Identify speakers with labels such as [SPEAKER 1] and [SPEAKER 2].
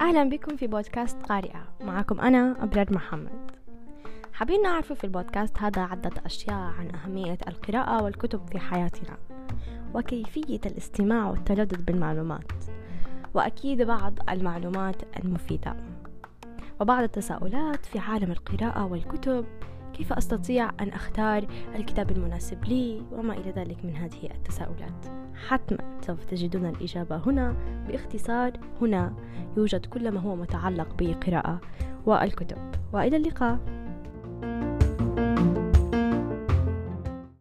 [SPEAKER 1] أهلا بكم في بودكاست قارئة. معكم أنا أبرار محمد. حابين نعرف في البودكاست هذا عدة أشياء عن أهمية القراءة والكتب في حياتنا وكيفية الاستماع والتجدد بالمعلومات وأكيد بعض المعلومات المفيدة وبعض التساؤلات في عالم القراءة والكتب كيف أستطيع أن أختار الكتاب المناسب لي وما إلى ذلك من هذه التساؤلات. حتما سوف تجدون الإجابة هنا باختصار هنا. يوجد كل ما هو متعلق بالقراءة والكتب. وإلى اللقاء.